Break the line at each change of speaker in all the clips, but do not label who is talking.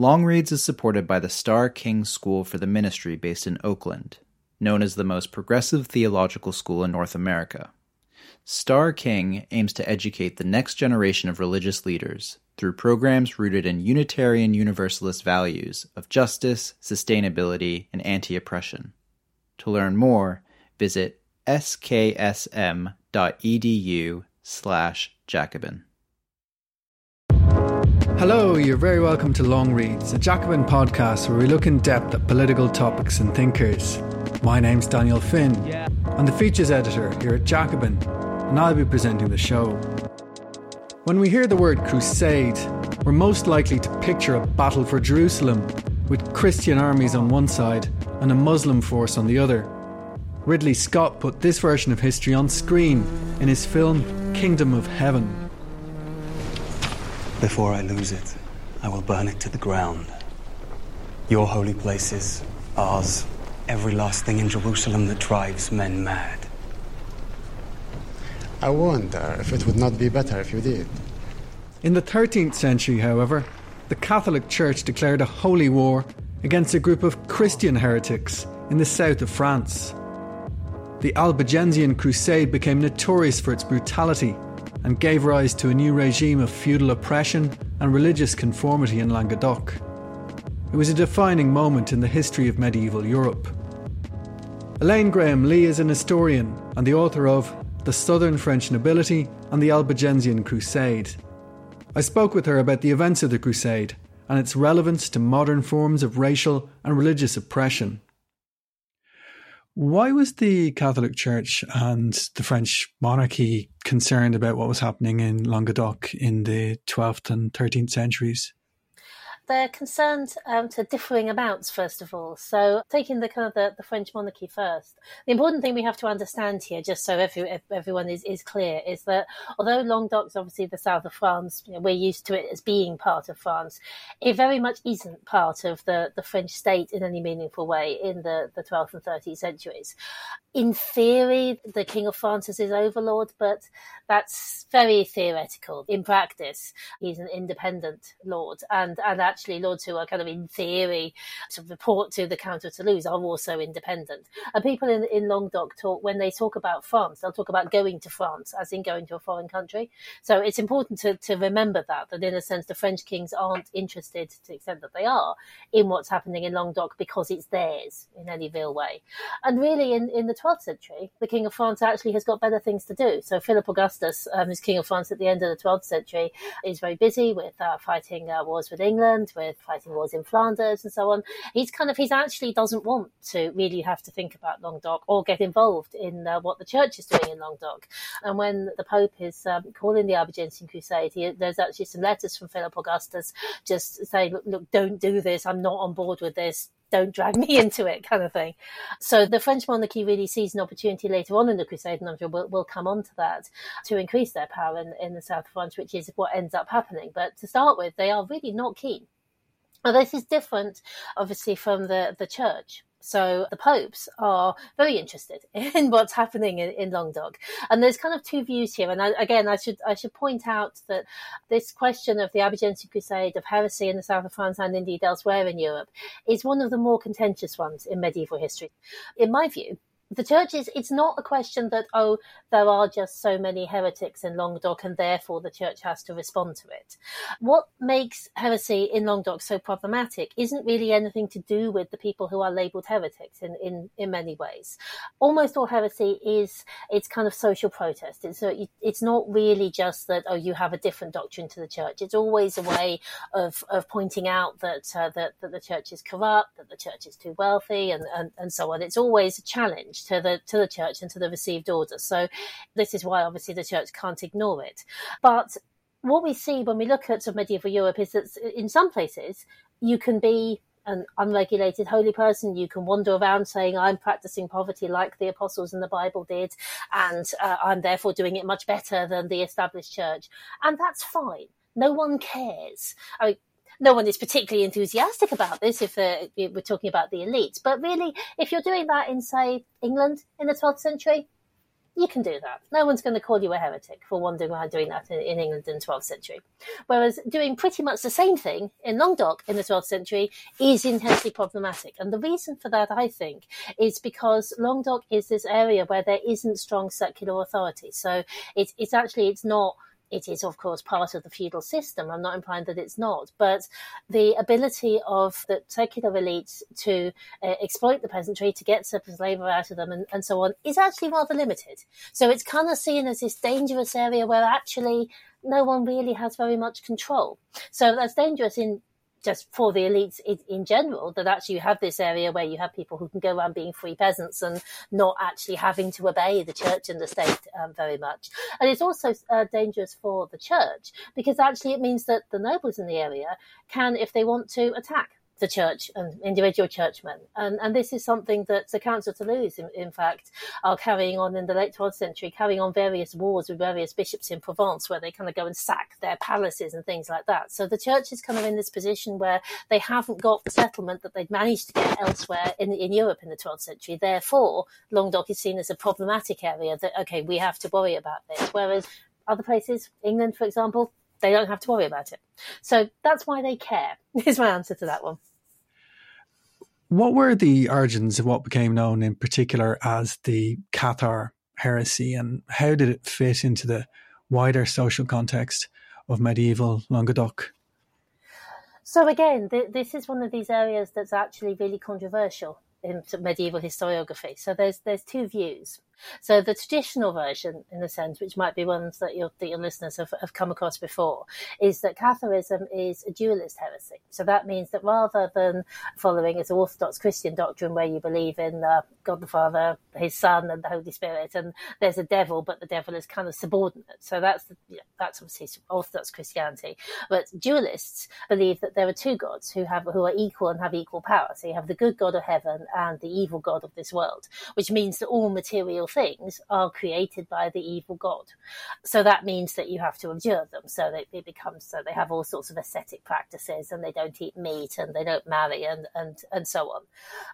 Longreads is supported by the Starr King School for the Ministry based in Oakland, known as the most progressive theological school in North America. Starr King aims to educate the next generation of religious leaders through programs rooted in Unitarian Universalist values of justice, sustainability, and anti oppression. To learn more, visit sksm.edu slash Jacobin.
Hello, you're very welcome to Long Reads, a Jacobin podcast where we look in depth at political topics and thinkers. My name's Daniel Finn. Yeah. I'm the features editor here at Jacobin, and I'll be presenting the show. When we hear the word crusade, we're most likely to picture a battle for Jerusalem, with Christian armies on one side and a Muslim force on the other. Ridley Scott put this version of history on screen in his film Kingdom of Heaven.
Before I lose it, I will burn it to the ground. Your holy places, ours, every last thing in Jerusalem that drives men mad.
I wonder if it would not be better if you did.
In the 13th century, however, the Catholic Church declared a holy war against a group of Christian heretics in the south of France. The Albigensian Crusade became notorious for its brutality and gave rise to a new regime of feudal oppression and religious conformity in Languedoc. It was a defining moment in the history of medieval Europe. Elaine Graham Leigh is an historian and the author of The Southern French Nobility and the Albigensian Crusade. I spoke with her about the events of the Crusade and its relevance to modern forms of racial and religious oppression. Why was the Catholic Church and the French monarchy concerned about what was happening in Languedoc in the 12th and 13th centuries?
They're concerned um, to differing amounts, first of all. So, taking the kind of the, the, French monarchy first, the important thing we have to understand here, just so every, everyone is, is clear, is that although Languedoc's obviously the south of France, you know, we're used to it as being part of France, it very much isn't part of the, the French state in any meaningful way in the, the 12th and 13th centuries. In theory, the King of France is his overlord, but that's very theoretical. In practice, he's an independent lord, and and actually lords who are kind of in theory to report to the Count of Toulouse are also independent. And people in in Languedoc talk when they talk about France, they'll talk about going to France, as in going to a foreign country. So it's important to to remember that that in a sense the French kings aren't interested to the extent that they are in what's happening in Languedoc because it's theirs in any real way. And really, in in the 12th century, the King of France actually has got better things to do. So Philip Augustus Augustus, um, who's King of France at the end of the 12th century, is very busy with uh, fighting uh, wars with England, with fighting wars in Flanders and so on. He's kind of, he's actually doesn't want to really have to think about Languedoc or get involved in uh, what the church is doing in Languedoc. And when the Pope is um, calling the Albigensian Crusade, he, there's actually some letters from Philip Augustus just saying, look, look, don't do this. I'm not on board with this don't drag me into it kind of thing. So the French monarchy really sees an opportunity later on in the Crusade, and I'm sure we'll, we'll come on to that, to increase their power in, in the south of France, which is what ends up happening. But to start with, they are really not keen. Now, this is different, obviously, from the, the church. So the popes are very interested in what's happening in, in Languedoc, and there's kind of two views here. And I, again, I should I should point out that this question of the Albigensian Crusade of heresy in the south of France and indeed elsewhere in Europe is one of the more contentious ones in medieval history. In my view, the church is it's not a question that oh there are just so many heretics in Languedoc and therefore the church has to respond to it. What makes heresy in Languedoc so problematic isn't really anything to do with the people who are labelled heretics in, in, in many ways. Almost all heresy is it's kind of social protest. It's it's not really just that oh you have a different doctrine to the church. It's always a way of, of pointing out that, uh, that that the church is corrupt, that the church is too wealthy, and, and, and so on. It's always a challenge to the to the church and to the received order. So this is why obviously the church can't ignore it. But what we see when we look at sort of medieval Europe is that in some places you can be an unregulated holy person. You can wander around saying, I'm practicing poverty like the apostles in the Bible did, and uh, I'm therefore doing it much better than the established church. And that's fine. No one cares. I mean, no one is particularly enthusiastic about this if, uh, we're talking about the elites. But really, if you're doing that in, say, England in the 12th century, you can do that. No one's going to call you a heretic for wandering around doing that in, in, England in the 12th century. Whereas doing pretty much the same thing in Languedoc in the 12th century is intensely problematic. And the reason for that, I think, is because Languedoc is this area where there isn't strong secular authority. So it, it's actually, it's not it is, of course, part of the feudal system. I'm not implying that it's not, but the ability of the secular elites to uh, exploit the peasantry, to get surplus labour out of them, and, and so on, is actually rather limited. So it's kind of seen as this dangerous area where actually no one really has very much control. So that's dangerous in just for the elites in, general that actually you have this area where you have people who can go around being free peasants and not actually having to obey the church and the state um, very much. And it's also uh, dangerous for the church because actually it means that the nobles in the area can, if they want to, attack the church and individual churchmen. And, and this is something that the Counts of Toulouse, in, in, fact, are carrying on in the late 12th century, carrying on various wars with various bishops in Provence where they kind of go and sack their palaces and things like that. So the church is kind of in this position where they haven't got the settlement that they'd managed to get elsewhere in, in Europe in the 12th century. Therefore, Languedoc is seen as a problematic area that, okay, we have to worry about this. Whereas other places, England, for example, they don't have to worry about it. So that's why they care, is my answer to that one.
What were the origins of what became known in particular as the Cathar heresy, and how did it fit into the wider social context of medieval Languedoc?
So again, th- this is one of these areas that's actually really controversial in medieval historiography. So there's there's two views. So the traditional version, in a sense, which might be ones that your, that your listeners have, have come across before, is that Catharism is a dualist heresy. So that means that rather than following its Orthodox Christian doctrine where you believe in uh, God the Father, His Son, and the Holy Spirit, and there's a devil, but the devil is kind of subordinate. So that's the, you know, that's obviously Orthodox Christianity. But dualists believe that there are two gods who have who are equal and have equal power. So you have the good God of heaven and the evil God of this world, which means that all material things are created by the evil god. So that means that you have to observe them. So they, it becomes so they have all sorts of ascetic practices and they don't eat meat and they don't marry and, and, and so on.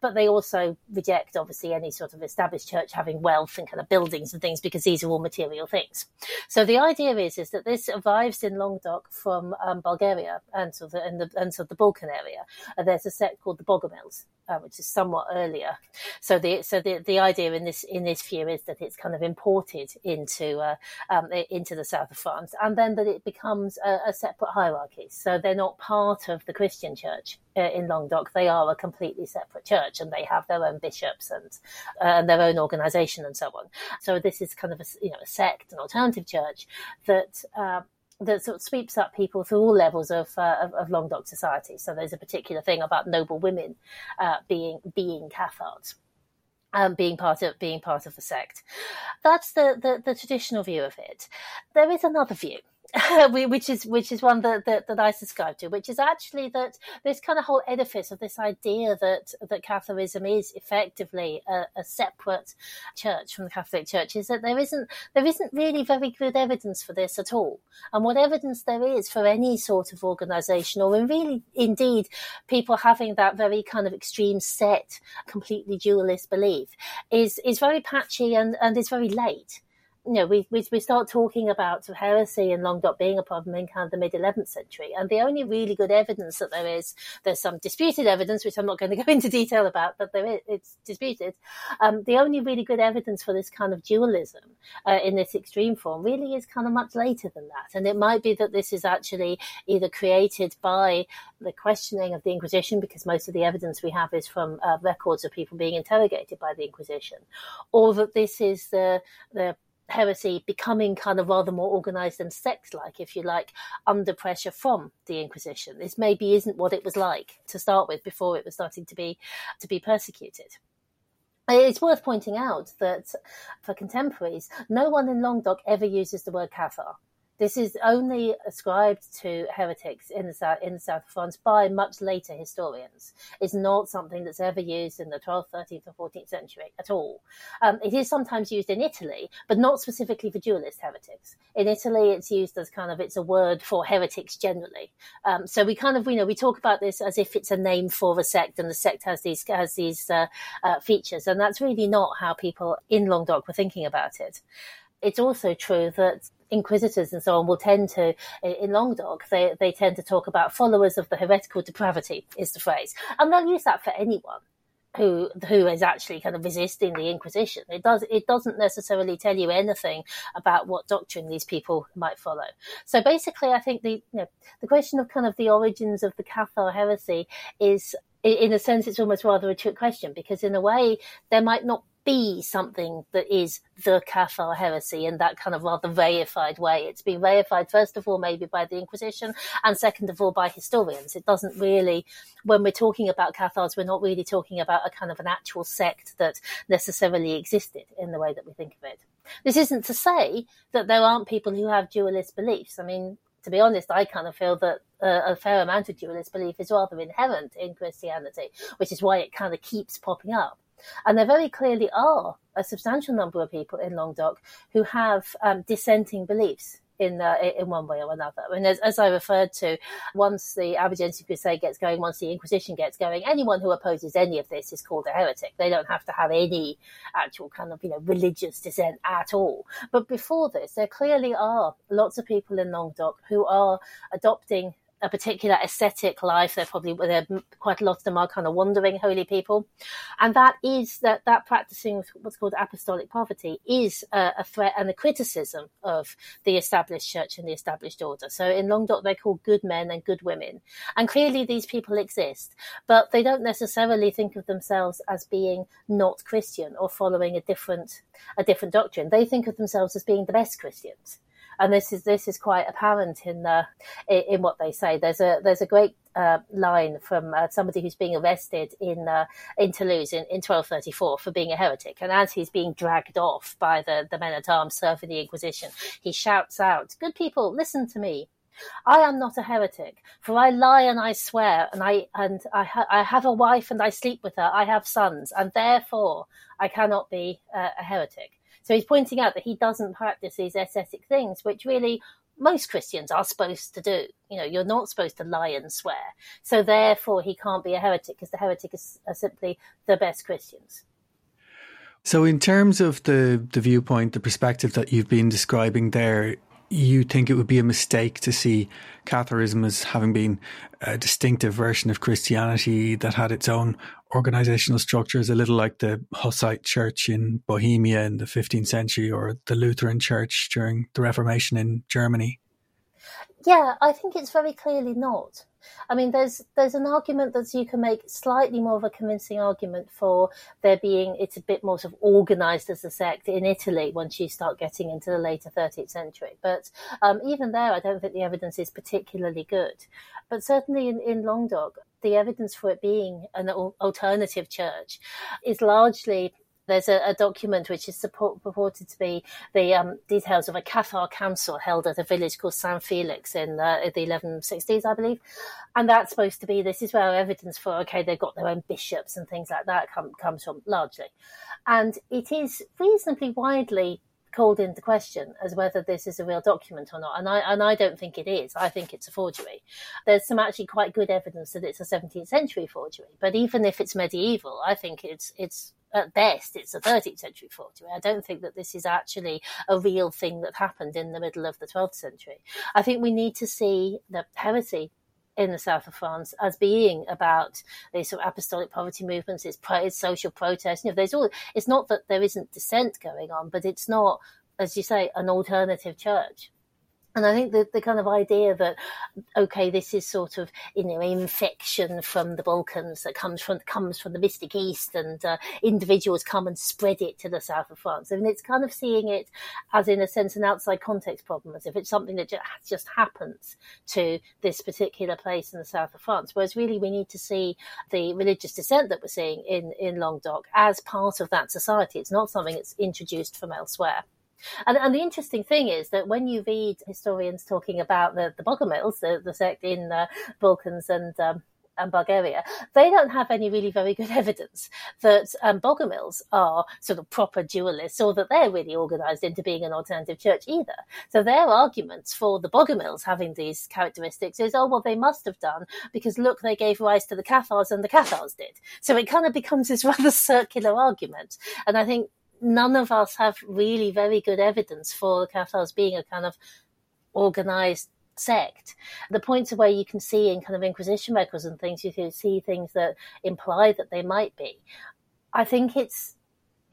But they also reject obviously any sort of established church having wealth and kind of buildings and things because these are all material things. So the idea is is that this arrives in Languedoc from um, Bulgaria and so the and the and so the Balkan area. And there's a sect called the Bogomils uh, which is somewhat earlier. So the so the, the idea in this in this view is that it's kind of imported into uh, um, into the south of France, and then that it becomes a, a, separate hierarchy. So they're not part of the Christian church uh, in Languedoc; they are a completely separate church, and they have their own bishops and uh, and their own organisation and so on. So this is kind of a you know a sect, an alternative church that uh, that sort of sweeps up people through all levels of, uh, of, of Languedoc society. So there's a particular thing about noble women uh, being being Cathars. Um, being part of being part of the sect, that's the, the the traditional view of it. There is another view, which is which is one that, that, that I subscribe to, which is actually that this kind of whole edifice of this idea that that Catharism is effectively a, a, separate church from the Catholic Church is that there isn't there isn't really very good evidence for this at all. And what evidence there is for any sort of organisation, or really indeed people having that very kind of extreme set, completely dualist belief, is is very patchy and and is very late you know, we, we, we start talking about heresy and Languedoc being a problem in kind of the mid 11th century. And the only really good evidence that there is, there's some disputed evidence, which I'm not going to go into detail about, but there is, it's disputed. Um, the only really good evidence for this kind of dualism uh, in this extreme form really is kind of much later than that. And it might be that this is actually either created by the questioning of the Inquisition, because most of the evidence we have is from uh, records of people being interrogated by the Inquisition, or that this is the, the heresy becoming kind of rather more organized and sect like, if you like, under pressure from the Inquisition. This maybe isn't what it was like to start with before it was starting to be to be persecuted. It's worth pointing out that for contemporaries, no one in Languedoc ever uses the word Cathar. This is only ascribed to heretics in the south in the south of France by much later historians. It's not something that's ever used in the 12th, 13th, or 14th century at all. Um, it is sometimes used in Italy, but not specifically for dualist heretics. In Italy, it's used as kind of it's a word for heretics generally. Um, so we kind of you know we talk about this as if it's a name for a sect, and the sect has these has these uh, uh, features, and that's really not how people in Languedoc were thinking about it it's also true that inquisitors and so on will tend to, in Languedoc, they, they tend to talk about followers of the heretical depravity, is the phrase. And they'll use that for anyone who who is actually kind of resisting the Inquisition. It does it doesn't necessarily tell you anything about what doctrine these people might follow. So basically, I think the you know the question of kind of the origins of the Cathar heresy is in a sense it's almost rather a trick question because in a way there might not be something that is the Cathar heresy in that kind of rather reified way. It's been reified, first of all, maybe by the Inquisition, and second of all, by historians. It doesn't really, when we're talking about Cathars, we're not really talking about a kind of an actual sect that necessarily existed in the way that we think of it. This isn't to say that there aren't people who have dualist beliefs. I mean, to be honest, I kind of feel that uh, a fair amount of dualist belief is rather inherent in Christianity, which is why it kind of keeps popping up. And there very clearly are a substantial number of people in Languedoc who have um, dissenting beliefs in uh, in one way or another. And as, as, I referred to, once the Albigensian Crusade gets going, once the Inquisition gets going, anyone who opposes any of this is called a heretic. They don't have to have any actual kind of you know religious dissent at all. But before this, there clearly are lots of people in Languedoc who are adopting a particular ascetic life. They're probably they're, quite a lot of them are kind of wandering holy people, and that is that that practicing what's called apostolic poverty is a, a, threat and a criticism of the established church and the established order. So in Languedoc, they're called good men and good women, and clearly these people exist, but they don't necessarily think of themselves as being not Christian or following a different a different doctrine. They think of themselves as being the best Christians and this is this is quite apparent in the in what they say. There's a there's a great uh, line from uh, somebody who's being arrested in uh, in Toulouse in, in 1234 for being a heretic, and as he's being dragged off by the the men at arms serving the Inquisition, he shouts out, "Good people, listen to me." I am not a heretic, for I lie and I swear, and I and I, ha- I have a wife and I sleep with her. I have sons, and therefore I cannot be uh, a heretic. So he's pointing out that he doesn't practice these ascetic things, which really most Christians are supposed to do. You know, you're not supposed to lie and swear. So therefore, he can't be a heretic because the heretic is, are simply the best Christians.
So, in terms of the, the viewpoint, the perspective that you've been describing there, you think it would be a mistake to see Catharism as having been a distinctive version of Christianity that had its own organizational structures, a little like the Hussite church in Bohemia in the 15th century or the Lutheran church during the Reformation in Germany?
Yeah, I think it's very clearly not. I mean, there's there's an argument that you can make slightly more of a convincing argument for there being it's a bit more sort of organised as a sect in Italy once you start getting into the later 13th century. But um, even there, I don't think the evidence is particularly good. But certainly in, in Languedoc, the evidence for it being an alternative church is largely there's a, a, document which is support, purported to be the um, details of a Cathar council held at a village called San Felix in uh, the 1160s, I believe. And that's supposed to be this is where evidence for okay they've got their own bishops and things like that come, comes from largely, and it is reasonably widely called into question as whether this is a real document or not. And I and I don't think it is. I think it's a forgery. There's some actually quite good evidence that it's a 17th century forgery. But even if it's medieval, I think it's it's at best, it's a 13th century forgery. I don't think that this is actually a real thing that happened in the middle of the 12th century. I think we need to see the heresy in the south of France as being about these sort of apostolic poverty movements, it's, pro- it's social protest. You know, there's all. It's not that there isn't dissent going on, but it's not, as you say, an alternative church. And I think the, the kind of idea that, okay, this is sort of, you know, infection from the Balkans that comes from, comes from the Mystic East and uh, individuals come and spread it to the south of France. I mean, it's kind of seeing it as, in a sense, an outside context problem, as if it's something that just, happens to this particular place in the south of France. Whereas really we need to see the religious dissent that we're seeing in, in Languedoc as part of that society. It's not something that's introduced from elsewhere. And, and, the interesting thing is that when you read historians talking about the, the Bogomils, the, the sect in the Balkans and um, and Bulgaria, they don't have any really very good evidence that um, Bogomils are sort of proper dualists or that they're really organized into being an alternative church either. So their arguments for the Bogomils having these characteristics is, oh, well, they must have done because look, they gave rise to the Cathars and the Cathars did. So it kind of becomes this rather circular argument. And I think none of us have really very good evidence for the Cathars being a kind of organized sect. The points where you can see in kind of Inquisition records and things, you can see things that imply that they might be. I think it's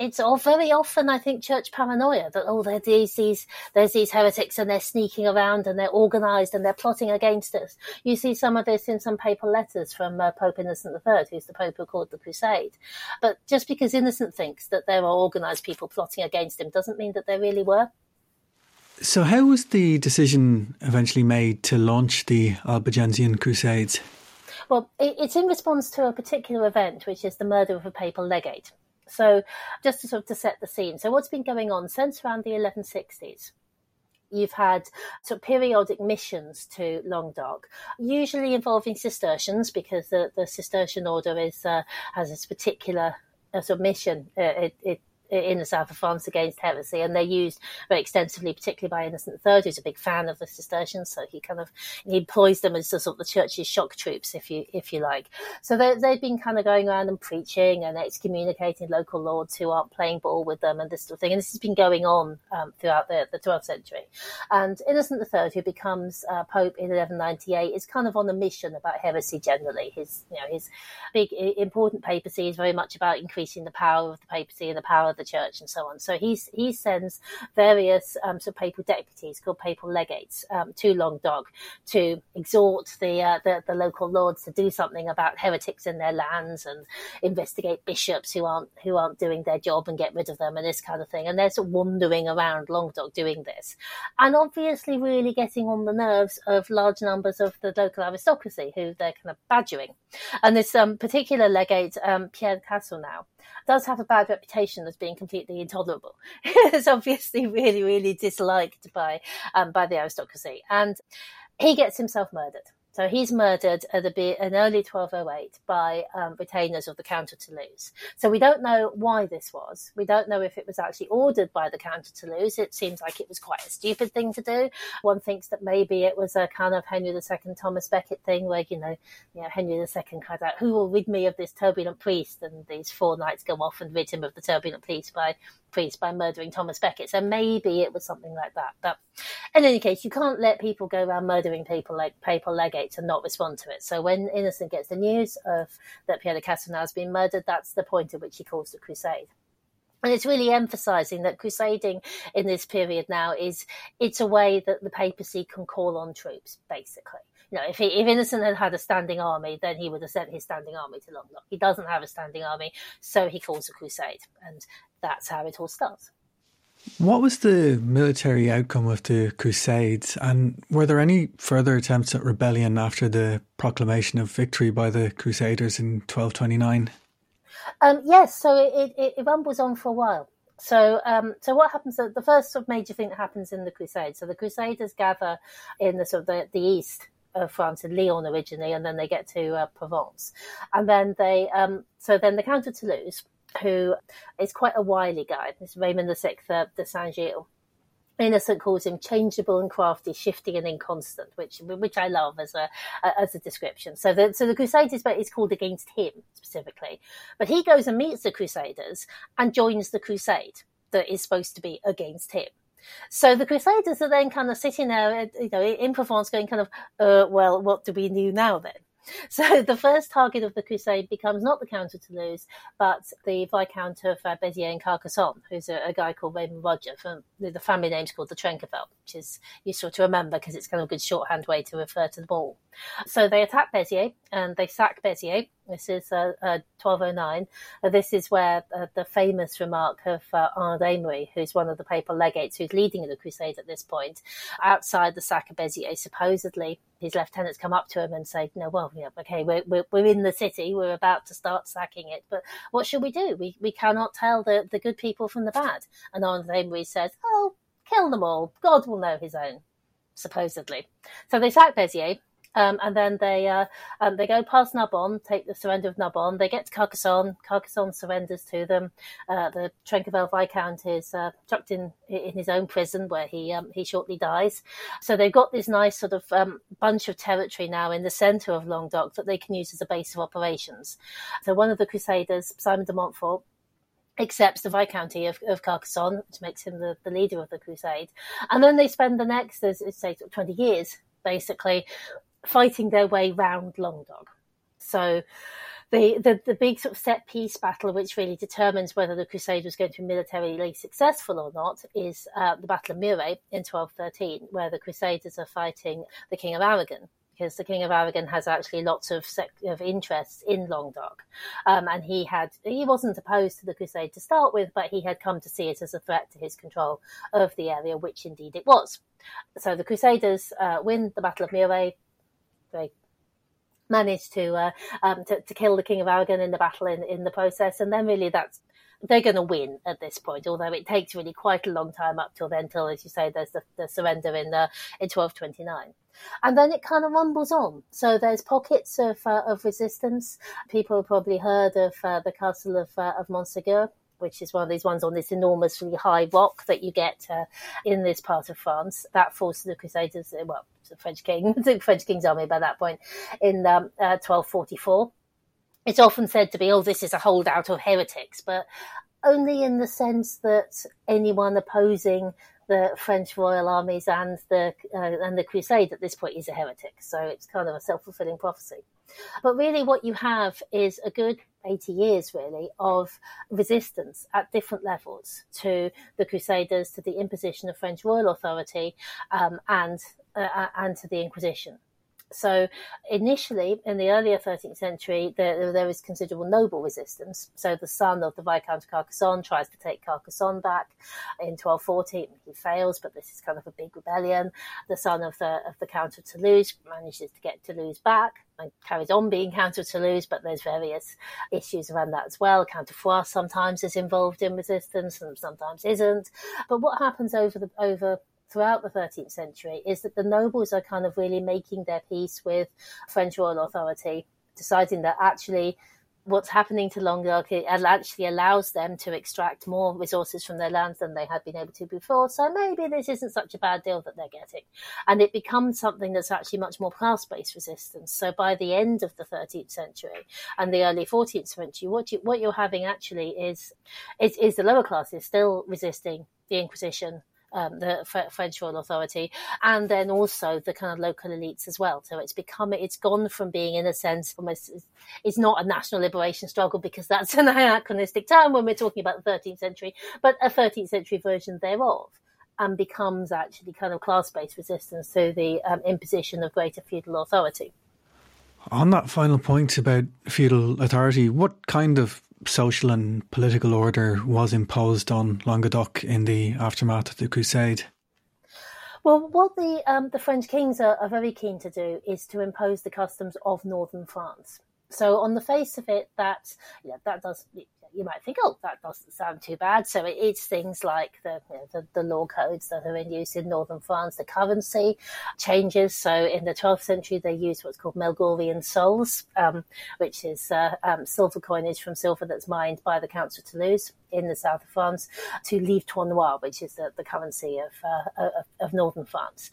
it's all very often I think church paranoia that oh there's these, these there's these heretics and they're sneaking around and they're organised and they're plotting against us. You see some of this in some papal letters from uh, Pope Innocent III, who's the Pope who called the Crusade. But just because Innocent thinks that there are organised people plotting against him doesn't mean that there really were.
So, how was the decision eventually made to launch the Albigensian Crusades?
Well, it's in response to a particular event, which is the murder of a papal legate. So, just to sort of to set the scene. So, what's been going on since around the 1160s? You've had sort of periodic missions to Languedoc, usually involving Cistercians, because the, the Cistercian order is uh, has this particular uh, sort of mission. Uh, it, it in the south of France against heresy, and they're used very extensively, particularly by Innocent III, who's a big fan of the Cistercians. So he kind of he employs them as sort of the church's shock troops, if you if you like. So they, have been kind of going around and preaching and excommunicating local lords who aren't playing ball with them and this sort of thing. And this has been going on um, throughout the, the 12th century. And Innocent III, who becomes uh, Pope in 1198, is kind of on a mission about heresy generally. His you know his big important papacy is very much about increasing the power of the papacy and the power of the church and so on. So he's, he sends various um, sort of papal deputies called papal legates um, to Languedoc to exhort the, uh, the, the local lords to do something about heretics in their lands and investigate bishops who aren't who aren't doing their job and get rid of them and this kind of thing. And they're sort of wandering around Languedoc doing this, and obviously really getting on the nerves of large numbers of the local aristocracy who they're kind of badgering. And this um, particular legate, um, Pierre now does have a bad reputation as being completely intolerable. it's obviously really, really disliked by um, by the aristocracy, and he gets himself murdered. So he's murdered at in early 1208 by um, retainers of the Count of Toulouse. So we don't know why this was. We don't know if it was actually ordered by the Count of Toulouse. It seems like it was quite a stupid thing to do. One thinks that maybe it was a kind of Henry II Thomas Becket thing where, you know, you know, Henry II kind of, who will rid me of this turbulent priest? And these four knights go off and rid him of the turbulent priest by priest by murdering Thomas Becket. So maybe it was something like that. But in any case, you can't let people go around murdering people like papal legates and not respond to it. So when Innocent gets the news of that Pierre de Castelnau has been murdered, that's the point at which he calls the crusade. And it's really emphasizing that crusading in this period now is it's a way that the papacy can call on troops, basically. You know, if, he, if Innocent had had a standing army, then he would have sent his standing army to Languedoc. He doesn't have a standing army, so he calls a crusade, and that's how it all starts.
What was the military outcome of the Crusades, and were there any further attempts at rebellion after the proclamation of victory by the Crusaders in 1229?
Um, yes, so it, it, it, rumbles on for a while. So, um, so what happens? The first sort of major thing that happens in the Crusades. So the Crusaders gather in the sort of the, the east France in Lyon originally, and then they get to uh, Provence, and then they um, so then the Count of Toulouse who is quite a wily guy. This Raymond VI of de Saint Gilles. Innocent calls him changeable and crafty, shifty and inconstant, which which I love as a as a description. So the so the Crusaders is called against him specifically, but he goes and meets the Crusaders and joins the crusade that is supposed to be against him. So the Crusaders are then kind of sitting there, you know, in Provence, going kind of, uh, well, what do we do now then? So the first target of the crusade becomes not the Count of Toulouse, but the Viscount of uh, Beziers and Carcassonne, who's a, a, guy called Raymond Roger. From the family name's called the Trencavel, which is useful to remember because it's kind of a good shorthand way to refer to the ball. So they attack Beziers and they sack Beziers. This is uh, uh, 1209. Uh, this is where uh, the famous remark of uh, Arnaud Amaury, who's one of the papal legates who's leading the crusade at this point, outside the sack of Beziers, supposedly his lieutenants come up to him and say, "No, well, yeah, okay, we're, we're, we're in the city, we're about to start sacking it, but what should we do? We we cannot tell the, the good people from the bad." And Arnold Amaury says, "Oh, kill them all. God will know his own, supposedly. So they sack Beziers um, and then they uh, um, they go past Narbonne, take the surrender of Narbonne. They get to Carcassonne. Carcassonne surrenders to them. Uh, the Trencavel Viscount is uh, chucked in in his own prison, where he um, he shortly dies. So they've got this nice sort of um, bunch of territory now in the centre of Languedoc that they can use as a base of operations. So one of the Crusaders, Simon de Montfort, accepts the Viscounty of, of Carcassonne, which makes him the, the leader of the crusade. And then they spend the next, as say, 20 years, basically, fighting their way round Long Languedoc. So the, the, the big sort of set piece battle, which really determines whether the crusade was going to be militarily successful or not, is uh, the Battle of Muret in 1213, where the Crusaders are fighting the King of Aragon. Because the King of Aragon has actually lots of sec- of interests in Languedoc, um, and he had he wasn't opposed to the crusade to start with, but he had come to see it as a threat to his control of the area, which indeed it was. So the Crusaders uh, win the Battle of Muret, they managed to, uh, um, to, to kill the King of Aragon in the battle in, in the process, and then really that's they're going to win at this point. Although it takes really quite a long time up till then, till as you say, there's the, the surrender in uh, in 1229. And then it kind of rumbles on. So there's pockets of uh, of resistance. People have probably heard of uh, the castle of uh, of Montségur, which is one of these ones on this enormously high rock that you get uh, in this part of France. That forced the Crusaders, uh, well, the French king, the French king's army by that point, in um, uh, 1244. It's often said to be, oh, this is a holdout of heretics, but only in the sense that anyone opposing the French royal armies and the uh, and the crusade at this point is a heretic. So it's kind of a self fulfilling prophecy. But really, what you have is a good 80 years, really, of resistance at different levels to the Crusaders, to the imposition of French royal authority, um, and uh, and to the Inquisition. So initially, in the earlier 13th century, there, there was considerable noble resistance. So the son of the Viscount of Carcassonne tries to take Carcassonne back in 1240. He fails, but this is kind of a big rebellion. The son of the of the Count of Toulouse manages to get Toulouse back and carries on being Count of Toulouse, but there's various issues around that as well. Count of Foix sometimes is involved in resistance and sometimes isn't. But what happens over the over throughout the 13th century is that the nobles are kind of really making their peace with French royal authority, deciding that actually what's happening to Languedoc actually allows them to extract more resources from their lands than they had been able to before. So maybe this isn't such a bad deal that they're getting. And it becomes something that's actually much more class based resistance. So by the end of the 13th century and the early 14th century, what, you, what you're having actually is, is, is the lower classes still resisting the Inquisition um, the French royal authority, and then also the kind of local elites as well. So it's become it's gone from being in a sense almost it's not a national liberation struggle because that's an anachronistic term when we're talking about the 13th century, but a 13th century version thereof. And becomes actually kind of class based resistance to the um, imposition of greater feudal authority.
On that final point about feudal authority, what kind of social and political order was imposed on Languedoc in the aftermath of the Crusade?
Well, what the um, the French kings are, are, very keen to do is to impose the customs of northern France. So, on the face of it, that know, that does you might think, oh, that doesn't sound too bad. So it's things like the, you know, the, the, law codes that are in use in northern France, the currency changes. So in the 12th century, they used what's called Melgorian sols, um, which is uh, um, silver coinage from silver that's mined by the Council of Toulouse in the south of France to livre tournois, which is the, the currency of, uh, of, of northern France.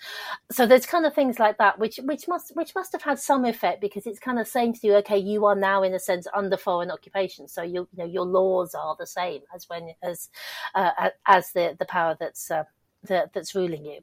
So there's kind of things like that, which which must which must have had some effect because it's kind of saying to you, okay, you are now in a sense under foreign occupation, so you, you know your laws are the same as when as uh, as the the power that's uh, that, that's ruling you.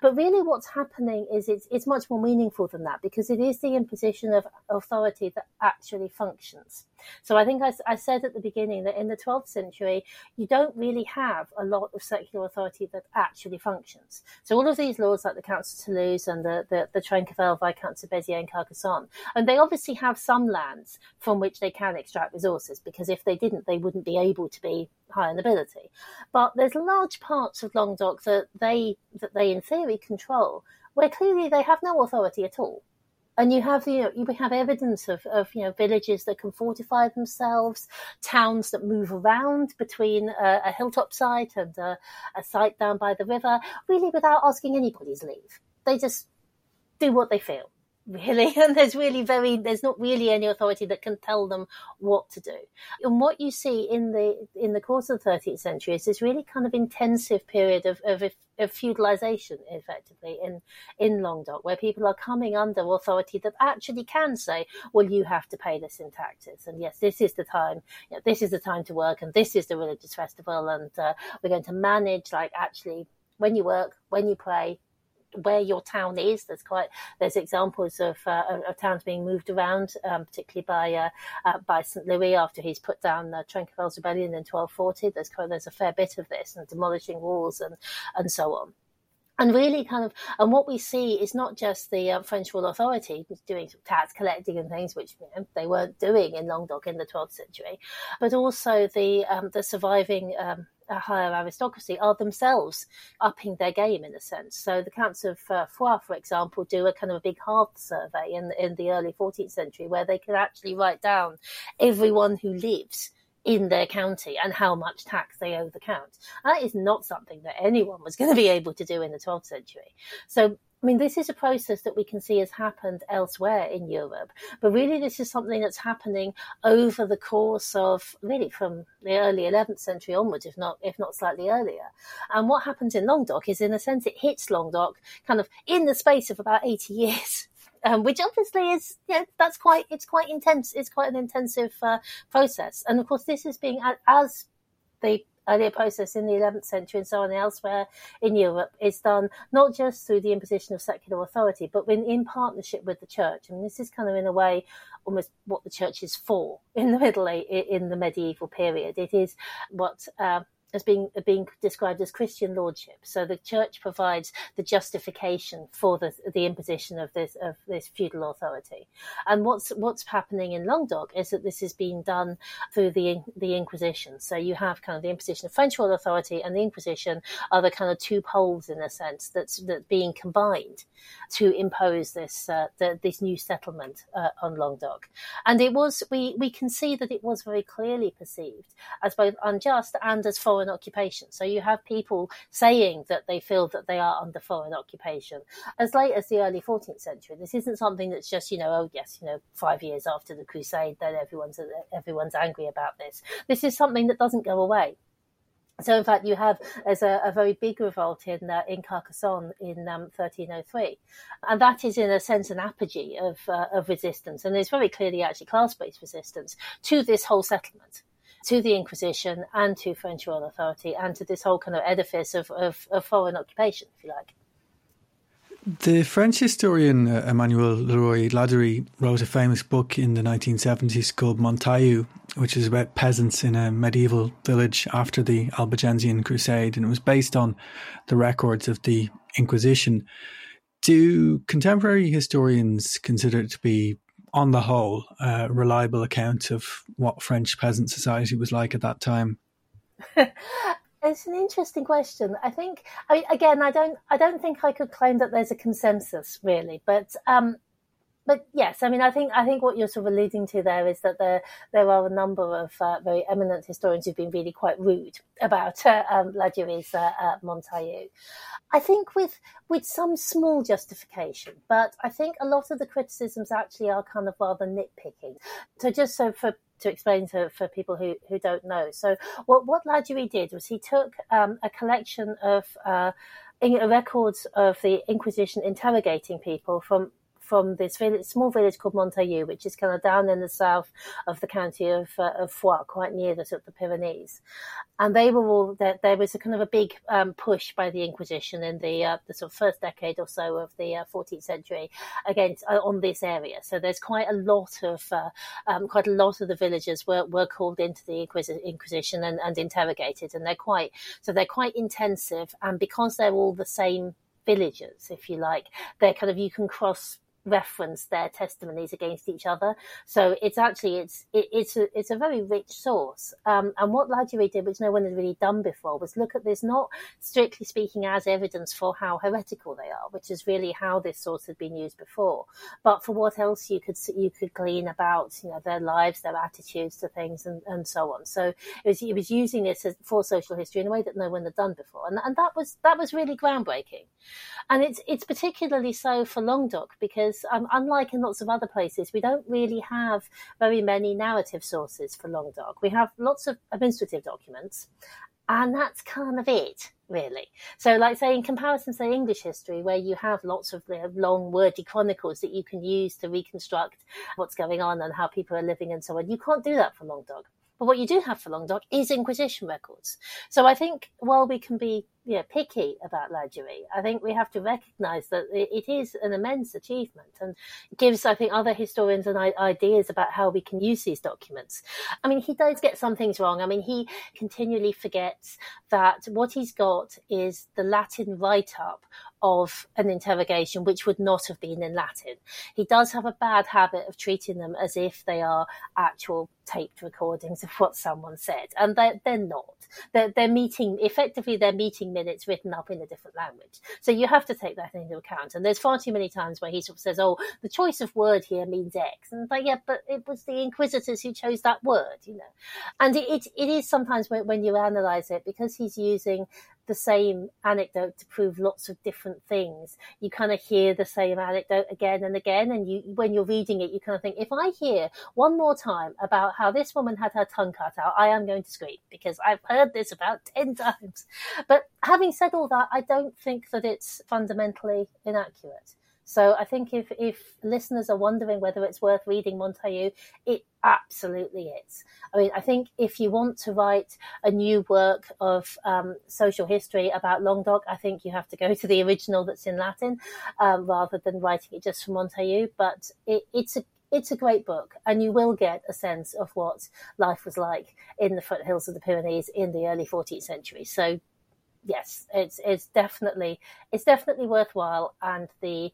But really, what's happening is it's, it's much more meaningful than that because it is the imposition of authority that actually functions. So I think I, I, said at the beginning that in the 12th century, you don't really have a lot of secular authority that actually functions. So all of these laws, like the Council of Toulouse and the, the, the Trencavel Viscounts of Beziers and Carcassonne, and they obviously have some lands from which they can extract resources because if they didn't, they wouldn't be able to be higher nobility. But there's large parts of Languedoc that they that they in theory control, where clearly they have no authority at all. and you have you know you have evidence of, of you know villages that can fortify themselves, towns that move around between a, a hilltop site and a, a site down by the river, really without asking anybody's leave. They just do what they feel really and there's really very there's not really any authority that can tell them what to do. And what you see in the in the course of the 13th century is this really kind of intensive period of, of, of feudalization effectively in in languedoc where people are coming under authority that actually can say well you have to pay this in taxes and yes this is the time you know, this is the time to work and this is the religious festival and uh, we're going to manage like actually when you work when you pray where your town is. There's quite there's examples of, uh, of towns being moved around, um, particularly by uh, uh, by St Louis after he's put down the Trencavel's rebellion in 1240. There's quite, there's a fair bit of this and demolishing walls and and so on and really kind of and what we see is not just the uh, french royal authority doing tax collecting and things which you know, they weren't doing in languedoc in the 12th century but also the um, the surviving um, higher aristocracy are themselves upping their game in a sense. So the counts of uh, Foix, for example, do a kind of a big hearth survey in in the early 14th century where they can actually write down everyone who lives in their county and how much tax they owe the count. That is not something that anyone was going to be able to do in the 12th century. So I mean, this is a process that we can see has happened elsewhere in Europe, but really this is something that's happening over the course of really from the early 11th century onwards, if not if not slightly earlier. And what happens in Languedoc is, in a sense, it hits Languedoc kind of in the space of about 80 years um, which obviously is yeah that's quite it's quite intense it's quite an intensive uh, process and of course this is being as the earlier process in the 11th century and so on elsewhere in Europe is done not just through the imposition of secular authority, but in, in partnership with the church. I mean, this is kind of in a way almost what the church is for in the middle in the medieval period. It is what uh, as being being described as Christian lordship. So the church provides the justification for the the imposition of this of this feudal authority. And what's what's happening in Languedoc is that this is being done through the the Inquisition. So you have kind of the imposition of French royal authority and the Inquisition are the kind of two poles in a sense that's that being combined to impose this uh, the, this new settlement uh, on Languedoc. And it was we we can see that it was very clearly perceived as both unjust and as foreign foreign occupation. So you have people saying that they feel that they are under foreign occupation as late as the early 14th century. This isn't something that's just, you know, oh yes, you know, five years after the crusade, then everyone's everyone's angry about this. This is something that doesn't go away. So, in fact, you have as a, a very big revolt in uh, in Carcassonne in um, 1303, and that is in a sense an apogee of uh, of resistance, and it's very clearly actually class based resistance to this whole settlement to the Inquisition and to French royal authority and to this whole kind of edifice of, of, of foreign occupation, if you like.
The French historian uh, Emmanuel Le Roy Ladurie wrote a famous book in the 1970s called Montaillou, which is about peasants in a medieval village after the Albigensian Crusade, and it was based on the records of the Inquisition. Do contemporary historians consider it to be on the whole, a reliable account of what French peasant society was like at that time?
it's an interesting question. I think, I, again, I don't, I don't think I could claim that there's a consensus really, but um, but yes, I mean, I think I think what you're sort of alluding to there is that there there are a number of uh, very eminent historians who've been really quite rude about uh, um, Ladurie's uh, uh, Montaillou. I think with with some small justification, but I think a lot of the criticisms actually are kind of rather nitpicking. So just so for to explain to, for people who, who don't know. So what, what Ladurie did was he took um, a collection of uh, records of the Inquisition interrogating people from from this small village called Montaillou, which is kind of down in the south of the county of, uh, of Foix, quite near the of the Pyrenees. And they were all there. There was a kind of a big um, push by the Inquisition in the uh, the sort of first decade or so of the uh, 14th century against uh, on this area. So there's quite a lot of uh, um, quite a lot of the villagers were, were called into the Inquisition and, and interrogated, and they're quite so they're quite intensive. And because they're all the same villagers, if you like, they're kind of you can cross reference their testimonies against each other. So it's actually it's it, it's a it's a very rich source. Um, and what Ladurie did, which no one had really done before, was look at this not strictly speaking as evidence for how heretical they are, which is really how this source had been used before, but for what else you could you could glean about you know their lives, their attitudes to things, and, and so on. So it was it was using this as, for social history in a way that no one had done before, and and that was that was really groundbreaking. And it's it's particularly so for Languedoc because um, unlike in lots of other places, we don't really have very many narrative sources for Languedoc. We have lots of administrative documents, and that's kind of it really. So, like say in comparison to English history, where you have lots of you know, long, wordy chronicles that you can use to reconstruct what's going on and how people are living and so on, you can't do that for Languedoc. But what you do have for Languedoc is Inquisition records. So I think while we can be you know, picky about Ladurie, I think we have to recognise that it is an immense achievement and gives, I think, other historians an ideas about how we can use these documents. I mean, he does get some things wrong. I mean, he continually forgets that what he's got is the Latin write-up of an interrogation which would not have been in Latin. He does have a bad habit of treating them as if they are actual taped recordings of what someone said, and they're, they're not. They're, they're meeting, effectively, they're meeting minutes written up in a different language. So you have to take that into account. And there's far too many times where he sort of says, oh, the choice of word here means X. And it's like, yeah, but it was the inquisitors who chose that word, you know. And it, it, it is sometimes when, when you analyze it, because he's using the same anecdote to prove lots of different things. You kind of hear the same anecdote again and again, and you when you're reading it, you kind of think, if I hear one more time about how this woman had her tongue cut out, I am going to scream because I've heard this about ten times. But having said all that, I don't think that it's fundamentally inaccurate. So I think if, if listeners are wondering whether it's worth reading Montaillou, it absolutely is. I mean, I think if you want to write a new work of um, social history about Languedoc, I think you have to go to the original that's in Latin um, rather than writing it just from Montaillou. But it, it's a it's a great book, and you will get a sense of what life was like in the foothills of the Pyrenees in the early 14th century. So, yes, it's it's definitely it's definitely worthwhile, and the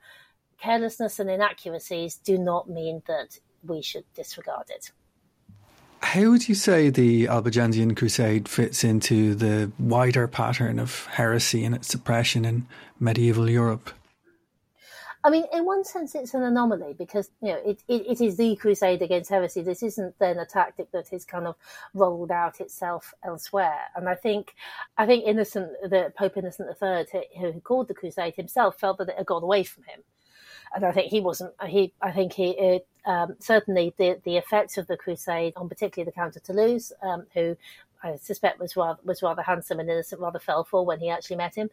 carelessness and inaccuracies do not mean that we should disregard it.
How would you say the Albigensian Crusade fits into the wider pattern of heresy and its suppression in medieval Europe?
I mean, in one sense, it's an anomaly because you know it, it, it is the crusade against heresy. This isn't then a tactic that is kind of rolled out itself elsewhere. And I think, I think Innocent, the Pope Innocent III, who called the crusade himself, felt that it had gone away from him and I think he wasn't. He, I think he it, um, certainly the the effects of the crusade on particularly the Count of Toulouse, um, who I suspect was rather was rather handsome and innocent, rather fell for when he actually met him.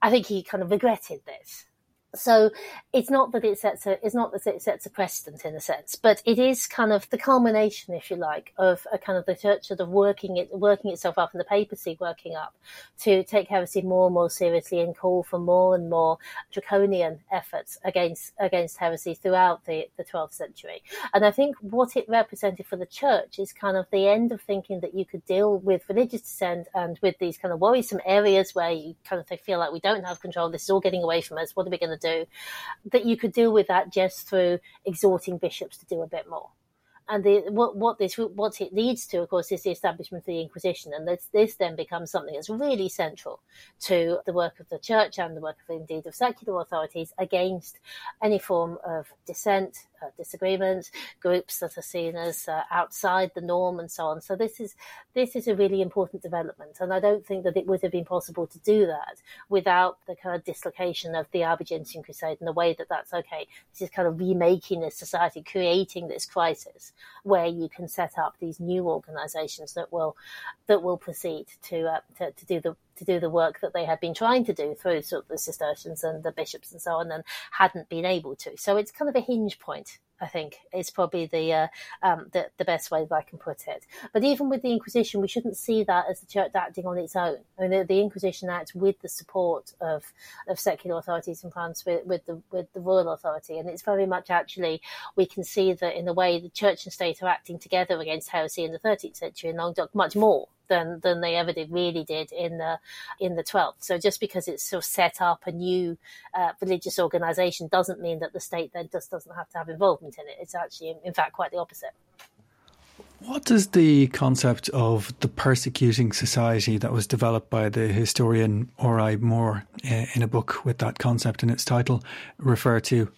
I think he kind of regretted this so it's not that it sets a, it's not that it sets a precedent in a sense, but it is kind of the culmination, if you like, of a kind of the church sort of working it, working itself up and the papacy working up to take heresy more and more seriously and call for more and more draconian efforts against, against heresy throughout the, the 12th century. And I think what it represented for the church is kind of the end of thinking that you could deal with religious dissent and with these kind of worrisome areas where you kind of feel like we don't have control. This is all getting away from us. What are we going to do, that you could deal with that just through exhorting bishops to do a bit more. And the, what, what this what it leads to, of course, is the establishment of the Inquisition, and this, this then becomes something that's really central to the work of the Church and the work of indeed of secular authorities against any form of dissent, uh, disagreement, groups that are seen as uh, outside the norm, and so on. So this is this is a really important development, and I don't think that it would have been possible to do that without the kind of dislocation of the Albigensian Crusade and the way that that's okay. This is kind of remaking this society, creating this crisis where you can set up these new organisations that will that will proceed to, uh, to to do the to do the work that they had been trying to do through sort of the Cistercians and the bishops and so on, and hadn't been able to. So it's kind of a hinge point I think is probably the, uh, um, the the best way that I can put it. But even with the Inquisition, we shouldn't see that as the church acting on its own. I mean, the, the Inquisition acts with the support of of secular authorities in France, with, with the with the royal authority, and it's very much actually we can see that in a way the church and state are acting together against heresy in the 13th century in Languedoc much more than than they ever did really did in the in the 12th. So just because it's sort of set up a new uh, religious organization doesn't mean that the state then just doesn't have to have involvement in it. It's actually, in fact, quite the opposite.
What does the concept of the persecuting society that was developed by the historian R.I. Moore uh, in a book with that concept in its title refer to?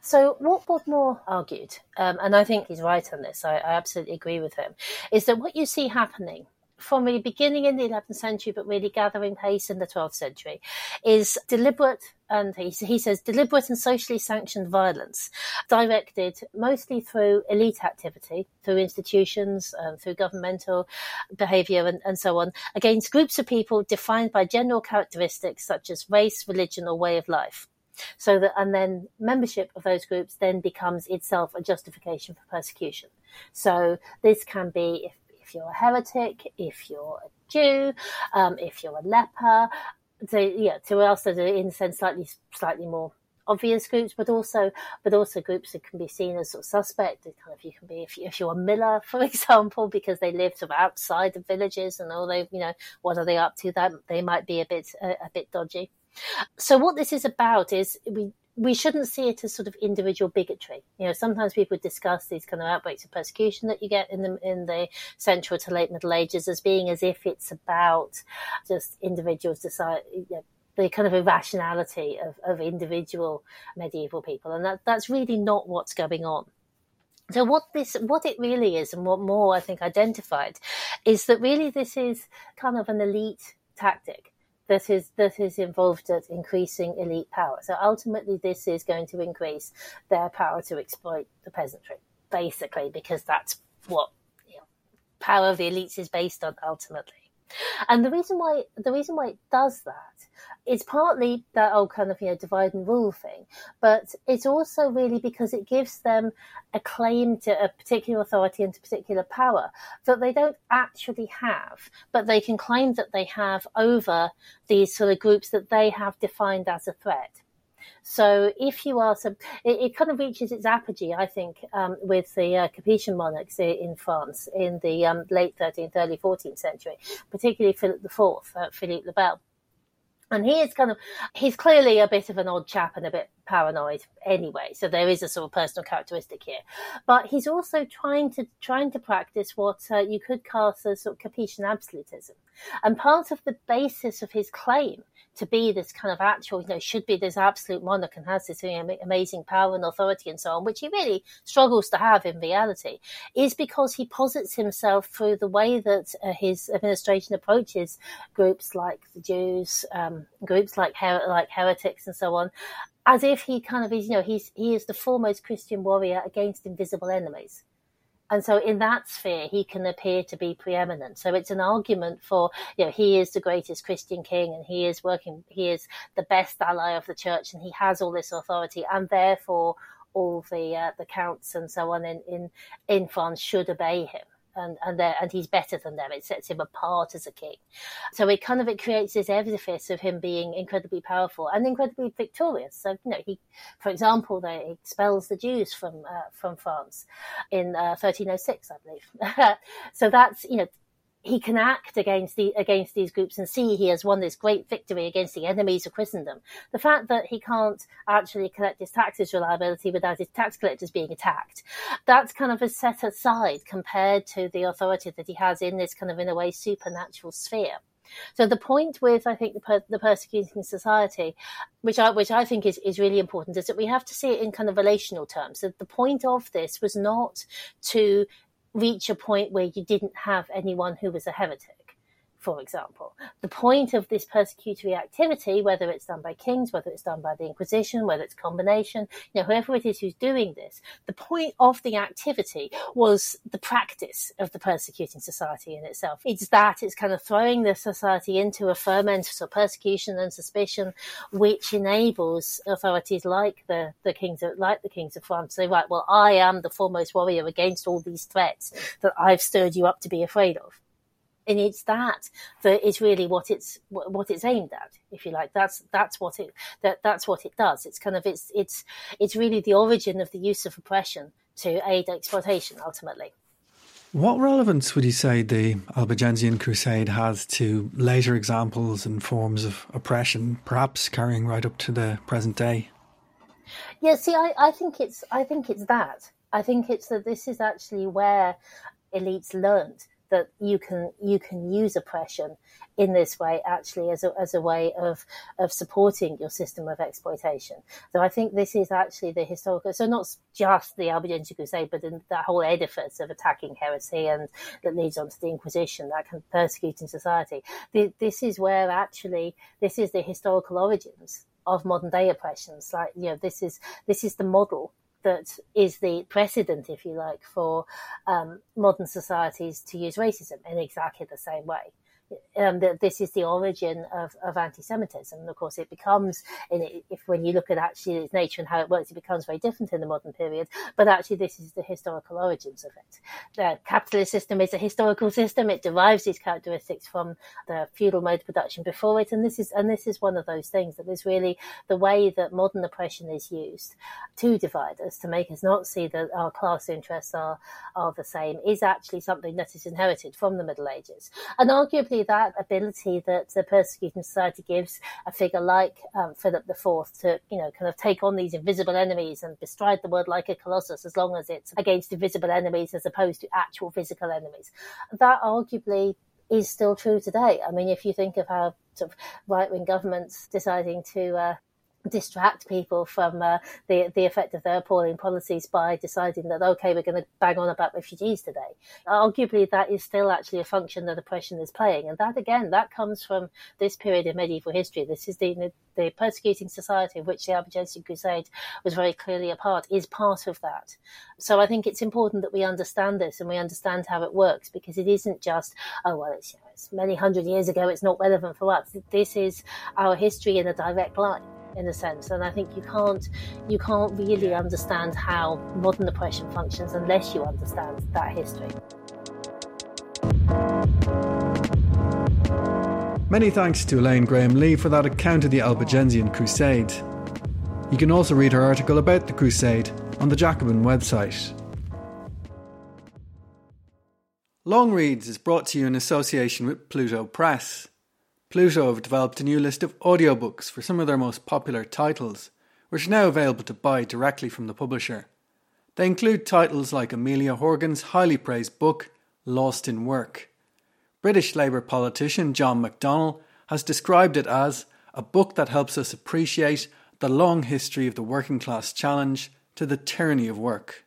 So, what Moore argued, um, and I think he's right on this, I, I absolutely agree with him, is that what you see happening from the beginning in the 11th century, but really gathering pace in the 12th century, is deliberate, and he, he says deliberate and socially sanctioned violence, directed mostly through elite activity, through institutions, um, through governmental behaviour, and, and so on, against groups of people defined by general characteristics such as race, religion, or way of life. So that, and then membership of those groups then becomes itself a justification for persecution. So this can be if, if you're a heretic, if you're a Jew, um, if you're a leper, so yeah, to also in a sense slightly slightly more obvious groups, but also but also groups that can be seen as sort of suspect. Kind of you can be if, you, if you're a miller, for example, because they live sort of outside the villages, and all although you know what are they up to, that they might be a bit a, a bit dodgy. So what this is about is we we shouldn't see it as sort of individual bigotry. You know, sometimes people discuss these kind of outbreaks of persecution that you get in the in the Central to Late Middle Ages as being as if it's about just individuals decide. You know, the kind of irrationality of, of individual medieval people, and that that's really not what's going on. So what this, what it really is, and what Moore I think identified, is that really this is kind of an elite tactic that is that is involved at increasing elite power. So ultimately, this is going to increase their power to exploit the peasantry, basically, because that's what you know, power of the elites is based on ultimately. And the reason why the reason why it does that is partly that old kind of you know divide and rule thing, but it's also really because it gives them a claim to a particular authority and to particular power that they don't actually have, but they can claim that they have over these sort of groups that they have defined as a threat. So if you are, so it, it kind of reaches its apogee, I think, um, with the uh, Capetian monarchs in France in the um, late 13th, early 14th century, particularly Philip IV, uh, Philippe le Bel. And he is kind of, he's clearly a bit of an odd chap and a bit paranoid anyway. So there is a sort of personal characteristic here. But he's also trying to, trying to practice what uh, you could cast as sort of Capetian absolutism. And part of the basis of his claim to be this kind of actual, you know, should be this absolute monarch and has this amazing power and authority and so on, which he really struggles to have in reality, is because he posits himself through the way that uh, his administration approaches groups like the Jews, um, groups like her- like heretics and so on, as if he kind of is, you know, he's he is the foremost Christian warrior against invisible enemies. And so in that sphere, he can appear to be preeminent. So it's an argument for, you know, he is the greatest Christian king and he is working, he is the best ally of the church and he has all this authority and therefore all the, uh, the counts and so on in, in, in France should obey him and and and he's better than them. It sets him apart as a king. So it kind of it creates this edifice of him being incredibly powerful and incredibly victorious. So you know he, for example, they expels the Jews from uh, from France in uh, 1306, I believe. so that's you know he can act against the against these groups and see he has won this great victory against the enemies of Christendom. The fact that he can't actually collect his taxes reliability without his tax collectors being attacked, that's kind of a set aside compared to the authority that he has in this kind of in a way supernatural sphere. So the point with I think the, per, the persecuting society, which I which I think is, is really important, is that we have to see it in kind of relational terms. That the point of this was not to reach a point where you didn't have anyone who was a heretic for example. The point of this persecutory activity, whether it's done by kings, whether it's done by the Inquisition, whether it's combination, you know, whoever it is who's doing this, the point of the activity was the practice of the persecuting society in itself. It's that, it's kind of throwing the society into a ferment of persecution and suspicion, which enables authorities like the, the kings of, like the kings of France to say, right, well, I am the foremost warrior against all these threats that I've stirred you up to be afraid of and it's that that is really what it's what it's aimed at if you like that's that's what it that that's what it does it's kind of it's it's it's really the origin of the use of oppression to aid exploitation ultimately
What relevance would you say the Albigensian Crusade has to later examples and forms of oppression, perhaps carrying right up to the present day?
Yeah, see, I, I think it's I think it's that. I think it's that this is actually where elites learned that you can you can use oppression in this way actually as a, as a way of of supporting your system of exploitation. So I think this is actually the historical. So not just the Albigensian Crusade, but in that whole edifice of attacking heresy and that leads on to the Inquisition, that can persecute in society. This is where actually this is the historical origins of modern day oppressions. Like you know, this is this is the model that is the precedent, if you like, for um, modern societies to use racism in exactly the same way um, that this is the origin of, of anti-Semitism. And of course, it becomes, if when you look at actually its nature and how it works, it becomes very different in the modern period. But actually, this is the historical origins of it. The capitalist system is a historical system. It derives these characteristics from the feudal mode of production before it, and this is and this is one of those things that is really the way that modern oppression is used to divide us, to make us not see that our class interests are are the same, is actually something that is inherited from the Middle Ages, and arguably that ability that the persecuting society gives a figure like um, Philip IV to, you know, kind of take on these invisible enemies and bestride the world like a colossus as long as it's against invisible enemies as opposed to actual physical enemies. That arguably is still true today. I mean, if you think of how sort of right wing governments deciding to uh, distract people from uh, the the effect of their appalling policies by deciding that okay we're going to bang on about refugees today. Arguably that is still actually a function that oppression is playing and that again that comes from this period of medieval history. This is the the persecuting society of which the Albigensian Crusade was very clearly a part is part of that. So I think it's important that we understand this and we understand how it works because it isn't just oh well it's, you know, it's many hundred years ago it's not relevant for us. This is our history in a direct line in a sense. And i think you can't you can't really understand how modern oppression functions unless you understand that history.
Many thanks to Elaine Graham-Leigh for that account of the albigensian crusade. You can also read her article about the crusade on the jacobin website. Long reads is brought to you in association with pluto press Pluto have developed a new list of audiobooks for some of their most popular titles, which are now available to buy directly from the publisher. They include titles like Amelia Horgan's highly praised book, Lost in Work. British Labour politician John McDonnell has described it as a book that helps us appreciate the long history of the working class challenge to the tyranny of work.